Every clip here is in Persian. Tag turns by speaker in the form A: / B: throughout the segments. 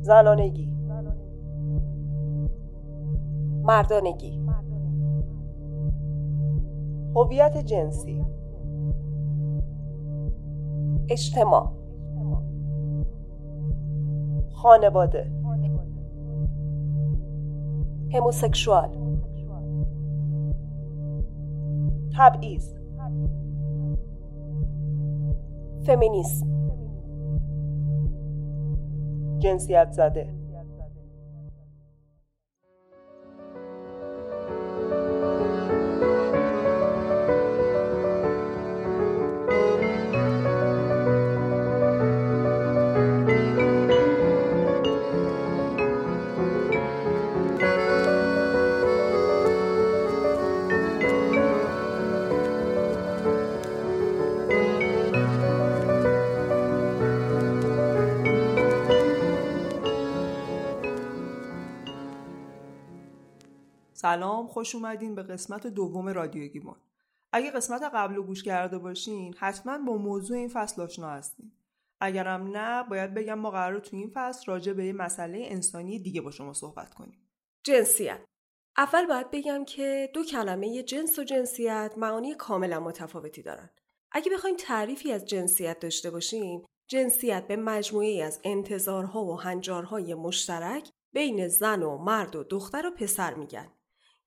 A: زنانگی. مردانگی. هویت جنسی. اجتماع. خانواده. هموسکشوال. تبعیض. فمینیسم. جنسیت زده.
B: سلام خوش اومدین به قسمت دوم رادیو گیمون اگه قسمت قبل رو گوش کرده باشین حتما با موضوع این فصل آشنا هستین. اگرم نه باید بگم ما قرار تو این فصل راجع به یه مسئله انسانی دیگه با شما صحبت کنیم.
A: جنسیت. اول باید بگم که دو کلمه جنس و جنسیت معانی کاملا متفاوتی دارن. اگه بخوایم تعریفی از جنسیت داشته باشیم جنسیت به مجموعه از انتظارها و هنجارهای مشترک بین زن و مرد و دختر و پسر میگن.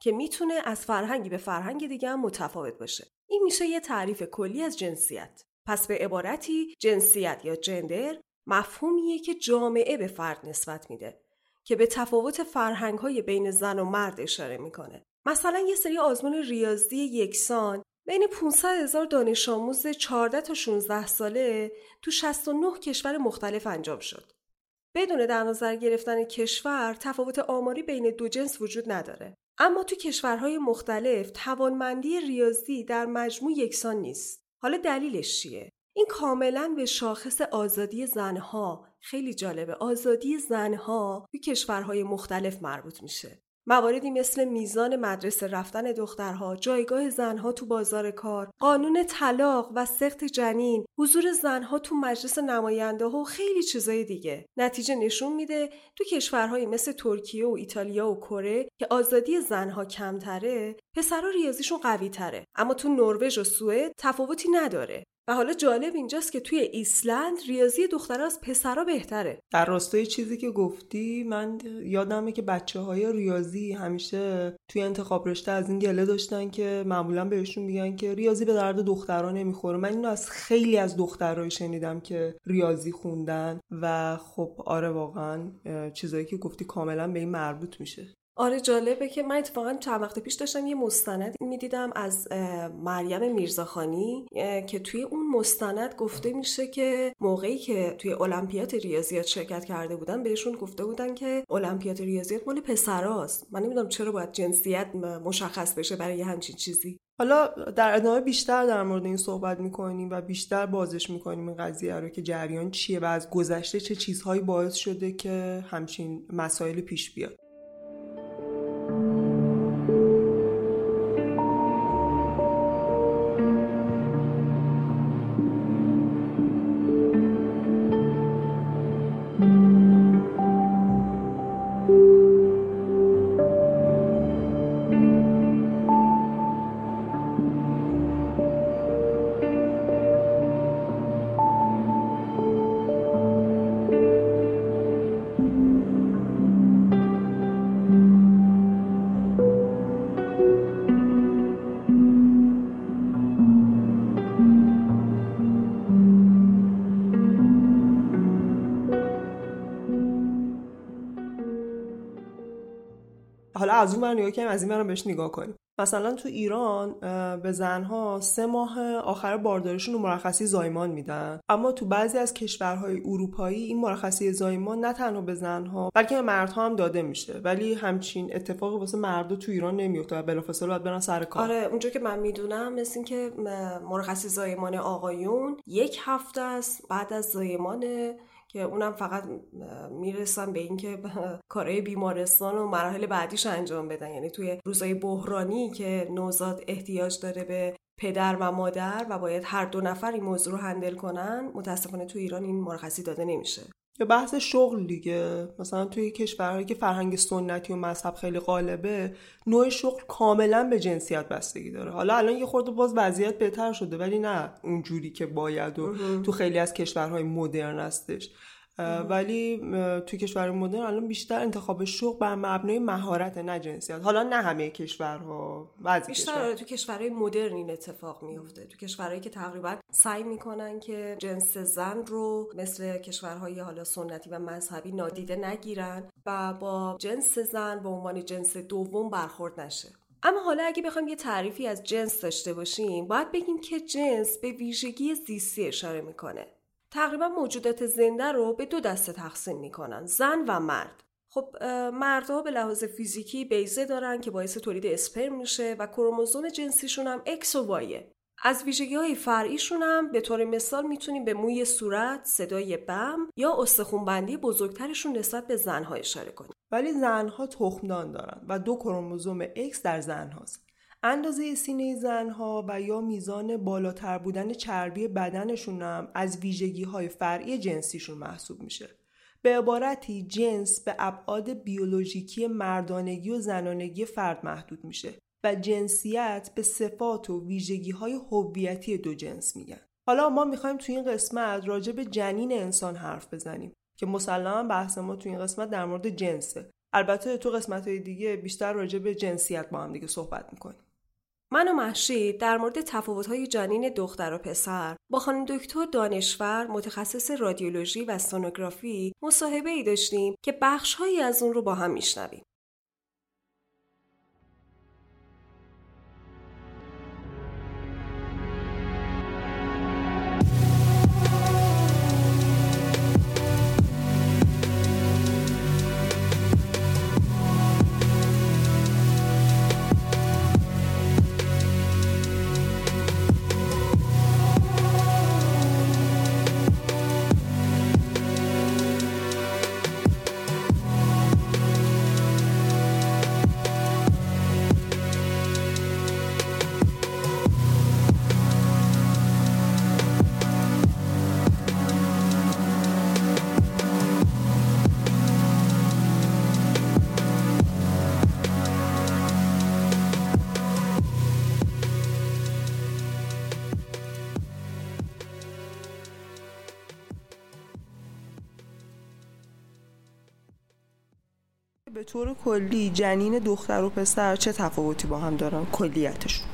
A: که می‌تونه از فرهنگی به فرهنگ دیگه هم متفاوت باشه. این میشه یه تعریف کلی از جنسیت. پس به عبارتی جنسیت یا جندر مفهومیه که جامعه به فرد نسبت میده که به تفاوت فرهنگ های بین زن و مرد اشاره می‌کنه. مثلا یه سری آزمون ریاضی یکسان بین 500 هزار دانش آموز 14 تا 16 ساله تو 69 کشور مختلف انجام شد. بدون در نظر گرفتن کشور تفاوت آماری بین دو جنس وجود نداره. اما تو کشورهای مختلف توانمندی ریاضی در مجموع یکسان نیست. حالا دلیلش چیه؟ این کاملا به شاخص آزادی زنها خیلی جالبه آزادی زنها تو کشورهای مختلف مربوط میشه مواردی مثل میزان مدرسه رفتن دخترها، جایگاه زنها تو بازار کار، قانون طلاق و سخت جنین، حضور زنها تو مجلس نماینده ها و خیلی چیزای دیگه. نتیجه نشون میده تو کشورهایی مثل ترکیه و ایتالیا و کره که آزادی زنها کمتره، پسرها ریاضیشون قوی تره. اما تو نروژ و سوئد تفاوتی نداره. و حالا جالب اینجاست که توی ایسلند ریاضی دخترها از پسرا بهتره.
B: در راستای چیزی که گفتی من یادمه که بچه های ریاضی همیشه توی انتخاب رشته از این گله داشتن که معمولا بهشون میگن که ریاضی به درد دخترها نمی‌خوره. من اینو از خیلی از دخترهایی شنیدم که ریاضی خوندن و خب آره واقعا چیزایی که گفتی کاملا به این مربوط میشه.
A: آره جالبه که من اتفاقا چند وقت پیش داشتم یه مستند می‌دیدم از مریم میرزاخانی که توی اون مستند گفته میشه که موقعی که توی المپیات ریاضیات شرکت کرده بودن بهشون گفته بودن که المپیات ریاضیات مال پسراست. من نمی‌دونم چرا باید جنسیت مشخص بشه برای همچین چیزی.
B: حالا در ادامه بیشتر در مورد این صحبت می‌کنیم و بیشتر بازش می‌کنیم این قضیه رو که جریان چیه و از گذشته چه چیزهایی باعث شده که همچین مسائل پیش بیاد. Thank you. از اون بر نگاه از این برم بهش نگاه کنیم. مثلا تو ایران به زنها سه ماه آخر بارداریشون رو مرخصی زایمان میدن. اما تو بعضی از کشورهای اروپایی این مرخصی زایمان نه تنها به زنها بلکه به مردها هم داده میشه. ولی همچین اتفاقی واسه مردا تو ایران نمیفته و بلافاصله باید برن سر کار.
A: آره اونجا که من می‌دونم مثل این که مرخصی زایمان آقایون یک هفته است بعد از زایمان که اونم فقط می‌رسن به اینکه کارهای بیمارستان و مراحل بعدیش انجام بدن. یعنی توی روزای بحرانی که نوزاد احتیاج داره به پدر و مادر و باید هر دو نفر این موضوع رو هندل کنن متاسفانه تو ایران این مرخصی داده نمیشه.
B: یا بحث شغل دیگه. مثلا توی کشورهایی که فرهنگ سنتی و مذهب خیلی غالبه نوع شغل کاملا به جنسیت بستگی داره. حالا الان یه خورده باز وضعیت بهتر شده ولی نه اونجوری که باید و تو خیلی از کشورهای مدرن هستش. ولی توی کشور مدرن الان بیشتر انتخاب شغل بر مبنای مهارت نه جنسیت. حالا نه همه کشورها بعضی
A: بیشتر کشور. تو کشورهای مدرن این اتفاق میفته تو کشورهایی که تقریبا سعی می‌کنن که جنس زن رو مثل کشورهای حالا سنتی و مذهبی نادیده نگیرن و با جنس زن به عنوان جنس دوم برخورد نشه. اما حالا اگه بخوایم یه تعریفی از جنس داشته باشیم باید بگیم که جنس به ویژگی زیستی اشاره می‌کنه. تقریبا موجودات زنده رو به دو دسته تقسیم می‌کنن زن و مرد خب مردها به لحاظ فیزیکی بیزه دارن که باعث تولید اسپرم میشه و کروموزوم جنسیشون هم اکس و وایه از ویژگی های فرعیشون هم به طور مثال می‌تونیم به موی صورت، صدای بم یا استخونبندی بزرگترشون نسبت به زنها اشاره کنیم.
B: ولی زنها تخمدان دارن و دو کروموزوم X در زن هاست. اندازه سینه زنها و یا میزان بالاتر بودن چربی بدنشون هم از ویژگی های فرعی جنسیشون محسوب میشه. به عبارتی جنس به ابعاد بیولوژیکی مردانگی و زنانگی فرد محدود میشه و جنسیت به صفات و ویژگی های هویتی دو جنس میگن. حالا ما می‌خوایم توی این قسمت راجع به جنین انسان حرف بزنیم که مسلما بحث ما توی این قسمت در مورد جنسه. البته تو قسمت های دیگه بیشتر راجع به جنسیت با هم دیگه صحبت می‌کنیم.
A: من و محشید در مورد تفاوت‌های جنین دختر و پسر با خانم دکتر دانشور متخصص رادیولوژی و سونوگرافی مصاحبه ای داشتیم که بخشهایی از اون رو با هم میشنویم.
B: به طور کلی جنین دختر و پسر چه تفاوتی با هم دارن؟ کلیتشون.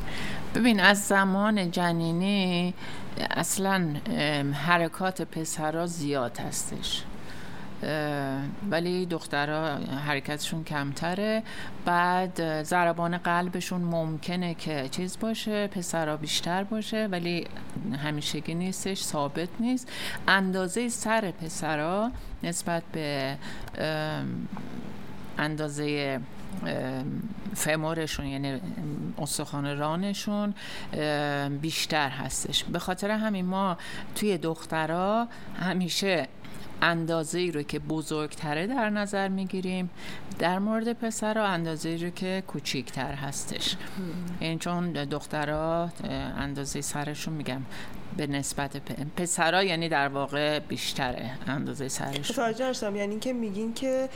C: ببین از زمان جنینی اصلا حرکات پسرها زیاد هستش. ولی دخترها حرکتشون کمتره. بعد ضربان قلبشون ممکنه که چیز باشه پسرها بیشتر باشه ولی همیشگی نیستش ثابت نیست. اندازه سر پسرها نسبت به اندازه فمورشون یعنی استخوان رانشون بیشتر هستش. به خاطر همین ما توی دخترها همیشه اندازه ای رو که بزرگتره در نظر می‌گیریم در مورد پسرها اندازه ای رو که کوچیکتر هستش. این چون دخترها اندازه سرشون میگم به نسبت پسرا یعنی در واقع بیشتره اندازه سرش.
B: متوجه یعنی که میگین که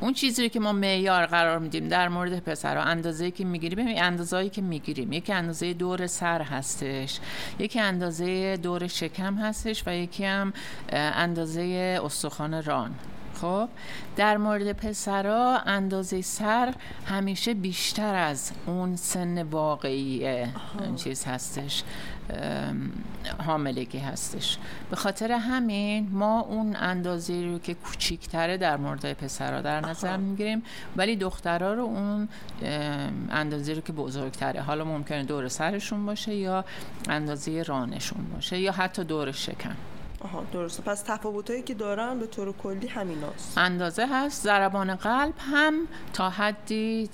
C: اون چیزی که ما معیار قرار میدیم در مورد پسرا اندازه‌ای که می‌گیریم ببین اندازه‌ای که می‌گیریم یکی اندازه دور سر هستش یکی اندازه دور شکم هستش و یکی هم اندازه استخوان ران. خب در مورد پسرا اندازه سر همیشه بیشتر از اون سن واقعی چیز هستش حاملگی هستش. به خاطر همین ما اون اندازه رو که کوچیکتره در مورد پسرها در نظر می‌گیریم ولی دخترها رو اون اندازه رو که بزرگتره. حالا ممکنه دور سرشون باشه یا اندازه رانشون باشه یا حتی دور شکم.
B: آها درسته. پس تفاوتایی که دارن به طور کلی همیناست.
C: اندازه هست ضربان قلب هم تا حدی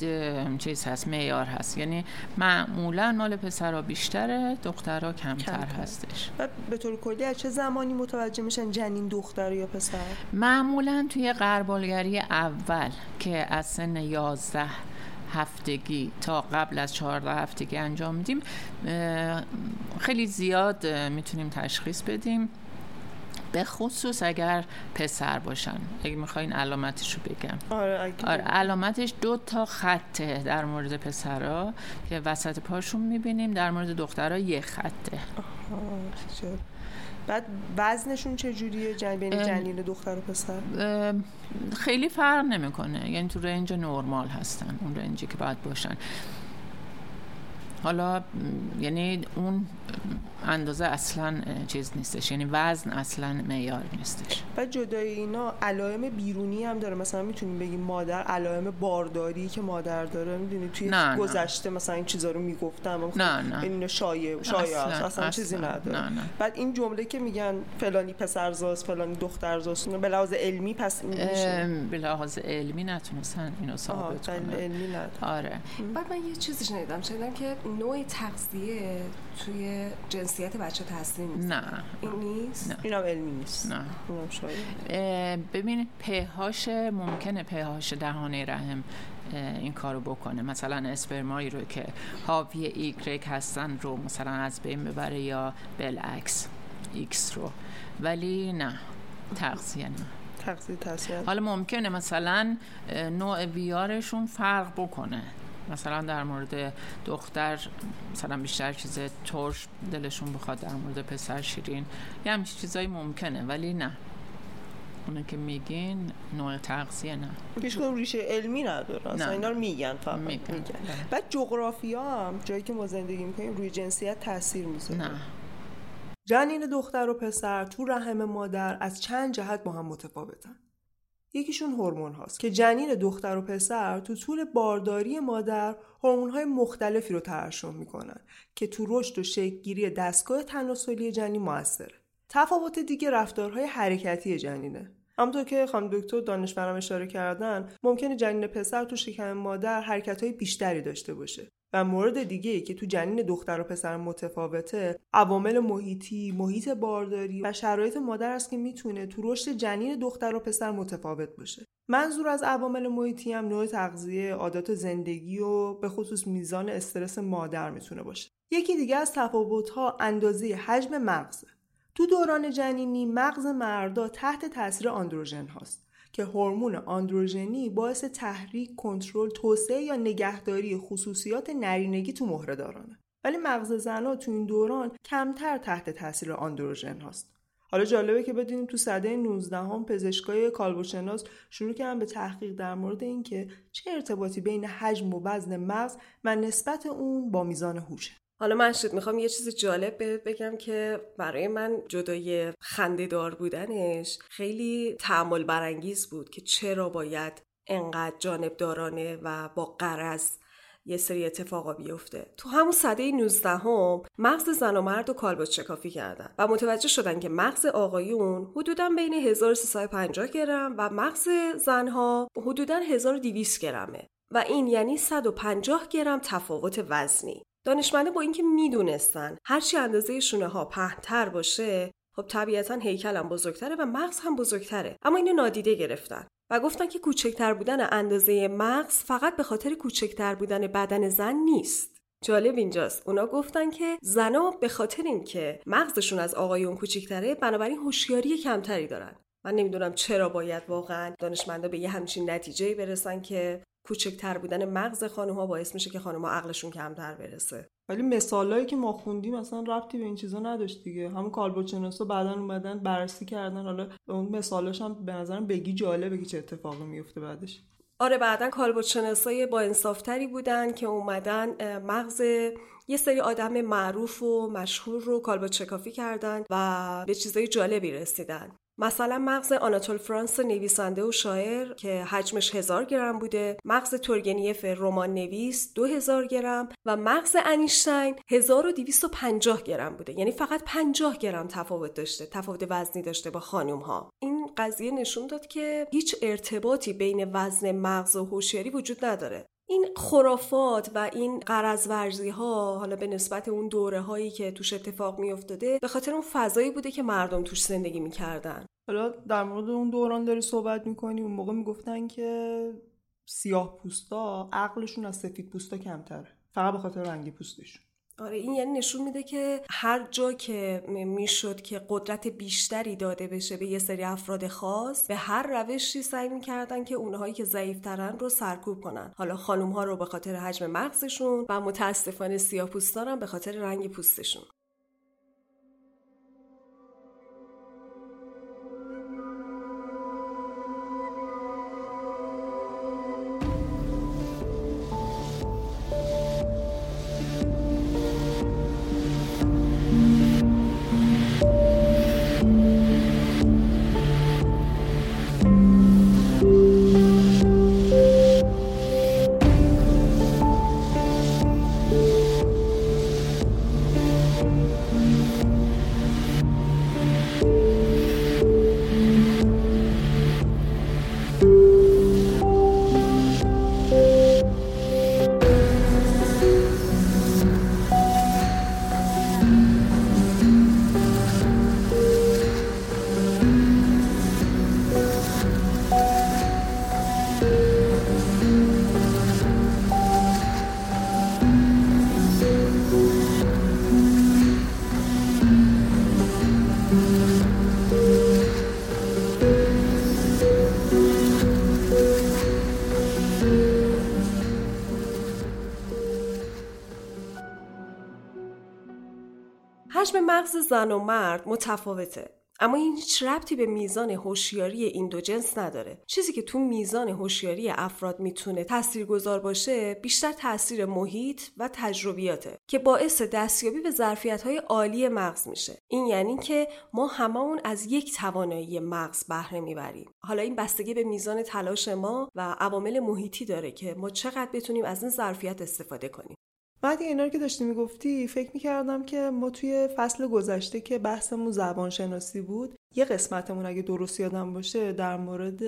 C: چیز هست معیار هست. یعنی معمولا مال پسرها بیشتره دخترها کمتر, کمتر. هستش.
B: و به طور کلی از چه زمانی متوجه میشن جنین دختر یا پسر؟
C: معمولا توی قربالگری اول که از سن 11 هفتگی تا قبل از 14 هفتگی انجام میدیم خیلی زیاد می‌تونیم تشخیص بدیم. به خصوص اگر پسر باشن. اگه می‌خواین علامتش رو بگم.
B: آره,
C: آره علامتش دو تا خطه در مورد پسرها که وسط پاشون می‌بینیم در مورد دخترها یه خطه.
B: بعد وزنشون چجوریه؟ جن... بین جنین دختر و پسر؟
C: خیلی فرق نمی‌کنه. یعنی تو رنج نرمال هستن اون رنجی که باید باشن. حالا یعنی اون اندازه اصلا چیز نیستش. یعنی وزن اصلا معیار نیستش.
B: و جدای اینا علائم بیرونی هم داره. مثلا می‌تونیم بگیم مادر علائم بارداری که مادر داره. می‌دونی؟ توی
C: نه
B: گذشته مثلا این چیزا رو می‌گفتم.
C: نه نه.
B: این شایع شایع اصلا, اصلا, چیزی نداره.
C: نه نه.
B: بعد این جمله که میگن فلانی پسرزاست فلانی دخترزاست به لحاظ علمی پس میشه.
C: به لحاظ علمی نتونستن اینو ثابت کنن.
B: علمی نداره.
C: آره.
A: بعد من یه چیزی شنیدم شنیدم که نوع تغذیه توی جنسیت بچه تاثیر نیست.
C: نه.
A: این نیست؟
C: نه.
B: اینم علمی نیست.
C: نه.
B: اینم
C: ببین pH اش ممکنه pH اش دهانه رحم این کارو بکنه. مثلا اسپرمایی رو که حاوی ایگرگ هستن رو مثلا از بین ببره یا بالعکس ایکس رو. ولی نه تغذیه نه.
B: تغذیه
C: حالا ممکنه مثلا نوع ویارشون فرق بکنه. مثلا در مورد دختر مثلا بیشتر چیز ترش دلشون بخواد در مورد پسر شیرین. یه همچین چیزایی ممکنه ولی نه. اونه که میگین نوع تغذیه نه.
B: هیچ ریشه علمی نداره. اصلا. اینا رو میگن فقط.
C: میگن.
B: میگن. بعد جغرافیا هم جایی که ما زندگی می‌کنیم روی جنسیت تاثیر می‌ذاره.
C: نه.
B: جنین دختر و پسر تو رحم مادر از چند جهت با هم متفاوتن. یکیشون هورمون هاست که جنین دختر و پسر تو طول بارداری مادر هورمون های مختلفی رو ترشح می‌کنن که تو رشد و شکلگیری دستگاه تناسلی جنین موثره. تفاوت دیگه رفتارهای حرکتی جنینه. همونطور که خانم دکتر دانشورم اشاره کردن ممکنه جنین پسر تو شکم مادر حرکتهای بیشتری داشته باشه. و مورد دیگه که تو جنین دختر و پسر متفاوته عوامل محیطی، محیط بارداری و شرایط مادر است که می‌تونه تو رشد جنین دختر و پسر متفاوت باشه. منظور از عوامل محیطی هم نوع تغذیه، عادات زندگی و به خصوص میزان استرس مادر می‌تونه باشه. یکی دیگه از تفاوت‌ها اندازه حجم مغزه. تو دوران جنینی مغز مردا تحت تاثیر آندروژن هاست. که هورمون آندروژنی باعث تحریک، کنترل، توسعه یا نگهداری خصوصیات نرینگی تو مهره دارانه. ولی مغز زنها تو این دوران کمتر تحت تاثیر آندروژن هست. حالا جالبه که بدونیم تو سده 19 هم پزشکای کالبوشناس شروع کردن به تحقیق در مورد اینکه چه ارتباطی بین حجم و وزن مغز و نسبت اون با میزان هوشه.
A: حالا من شد می‌خوام یه چیز جالب بهت بگم که برای من جدای خنده دار بودنش خیلی تعمل برانگیز بود که چرا باید انقدر جانبدارانه و با قرض یه سری اتفاقا بیفته. تو همون صده 19 هم مغز زن و مرد و کالبد شکافی کردن و متوجه شدن که مغز آقایون حدودا بین 1350 گرم و مغز زنها حدودا 1200 گرمه. و این یعنی 150 گرم تفاوت وزنی. دانشمنده با اینکه می‌دونستن هرچی اندازه شونه ها پهنتر باشه خب طبیعتا هیکلم بزرگتره و مغز هم بزرگتره. اما اینو نادیده گرفتن و گفتن که کوچکتر بودن اندازه مغز فقط به خاطر کوچکتر بودن بدن زن نیست. جالب اینجاست. اونا گفتن که زنا به خاطر اینکه مغزشون از آقایون کوچکتره بنابراین هوشیاری کمتری دارن. من نمی‌دونم چرا باید واقعا دانشمندا به یه همچین نتیجه برسن که کوچکتر بودن مغز خانم ها باعث میشه که خانم ها عقلشون کمتر برسه.
B: ولی مثالایی که ما خوندیم اصلا ربطی به این چیزا نداشت دیگه. همون کالبوچنوسا بعدا اومدن بررسی کردن. حالا اون مثالاش هم به نظرم بگی جالبه که چه اتفاقی میفته بعدش.
A: آره بعدا کالبوچناسای با انصافتری بودن که اومدن مغز یه سری آدم معروف و مشهور رو کالبوت شکافی کردن و به چیزای جالبی رسیدن. مثلا مغز آناتول فرانس نویسنده و شاعر که حجمش هزار گرم بوده مغز تورگنیف رمان نویس دو هزار گرم و مغز انیشتین 1250 گرم بوده. یعنی فقط 50 گرم تفاوت داشته تفاوت وزنی داشته با خانم ها این قضیه نشون داد که هیچ ارتباطی بین وزن مغز و هوشیاری وجود نداره. این خرافات و این قرض ها حالا به نسبت اون دوره هایی که توش اتفاق می افتاده به خاطر اون فضایی بوده که مردم توش زندگی می‌کردن.
B: حالا در مورد اون دوران داری صحبت می‌کنی اون موقع می‌گفتن که سیاه پوستا عقلشون از سفید پوستا کمتره فقط به خاطر رنگی پوستشون.
A: آره این یعنی نشون میده که هر جا که می‌شد که قدرت بیشتری داده بشه به یه سری افراد خاص به هر روشی سعی می‌کردن که اونهایی که ضعیفترن رو سرکوب کنن. حالا خانم ها رو به خاطر حجم مغزشون و متاسفانه سیاپوستان به خاطر رنگ پوستشون. مغز زن و مرد متفاوته. اما این هیچ ربطی به میزان هوشیاری این دو جنس نداره. چیزی که تو میزان هوشیاری افراد می‌تونه تاثیرگذار باشه بیشتر تاثیر محیط و تجربیاته که باعث دستیابی به ظرفیت های عالی مغز میشه. این یعنی که ما هممون از یک توانایی مغز بهره می‌بریم. حالا این بستگی به میزان تلاش ما و عوامل محیطی داره که ما چقدر بتونیم از این ظرفیت استفاده کنیم.
B: بعد اینا رو که داشتی می‌گفتی فکر می‌کردم که ما توی فصل گذشته که بحثمون زبان شناسی بود یه قسمتمون اگه درست یادم باشه در مورد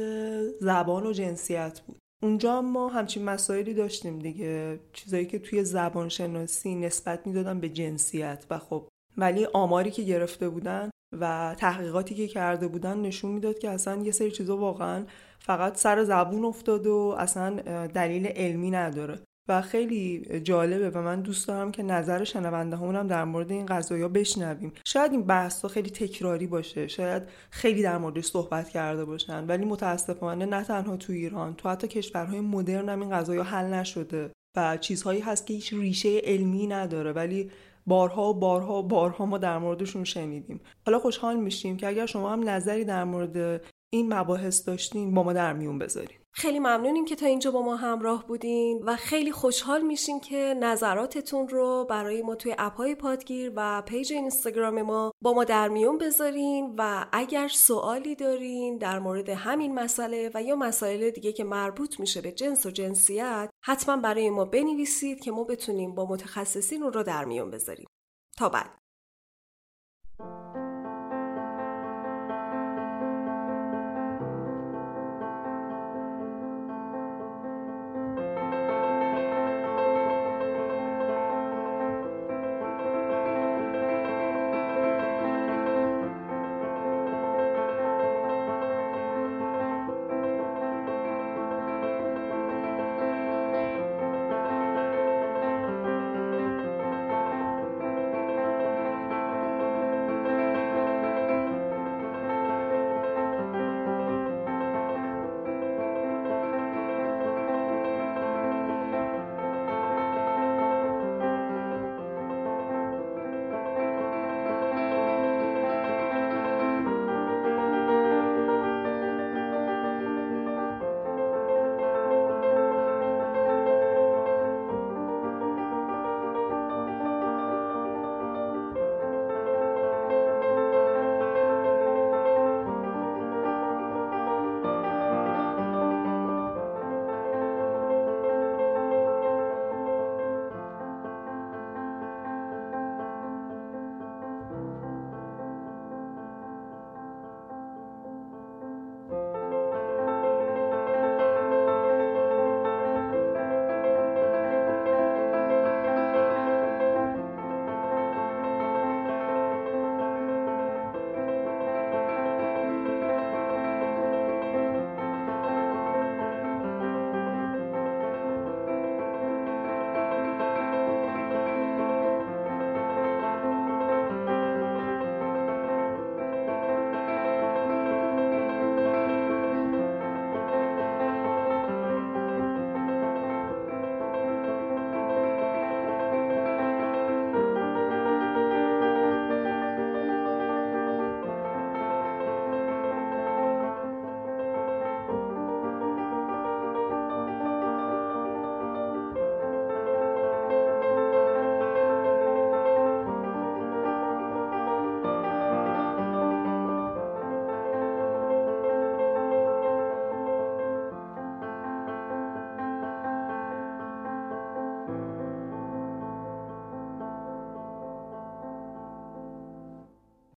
B: زبان و جنسیت بود. اونجا ما همچین مسائلی داشتیم دیگه. چیزایی که توی زبان شناسی نسبت می‌دادن به جنسیت و خب ولی آماری که گرفته بودن و تحقیقاتی که کرده بودن نشون می‌داد که اصلا یه سری چیزا واقعا فقط سر زبون افتاد و اصلا دلیل علمی نداره. و خیلی جالبه و من دوست دارم که نظر شنونده هم در مورد این قضايا بشنویم. شاید این بحث خیلی تکراری باشه شاید خیلی در موردش صحبت کرده باشن ولی متاسفانه نه تنها تو ایران تو حتی کشورهای مدرن هم این قضايا حل نشده و چیزهایی هست که هیچ ریشه علمی نداره ولی بارها و بارها و بارها ما در موردشون شنیدیم. حالا خوشحال میشیم که اگر شما هم نظری در مورد این مباحث داشتین با ما در میون بذارین.
A: خیلی ممنونیم که تا اینجا با ما همراه بودین و خیلی خوشحال میشیم که نظراتتون رو برای ما توی اپهای پادگیر و پیج اینستاگرام ما با ما در میون بذارین و اگر سوالی دارین در مورد همین مسئله و یا مسائل دیگه که مربوط میشه به جنس و جنسیت حتما برای ما بنویسید که ما بتونیم با متخصصین رو در میون بذاریم. تا بعد.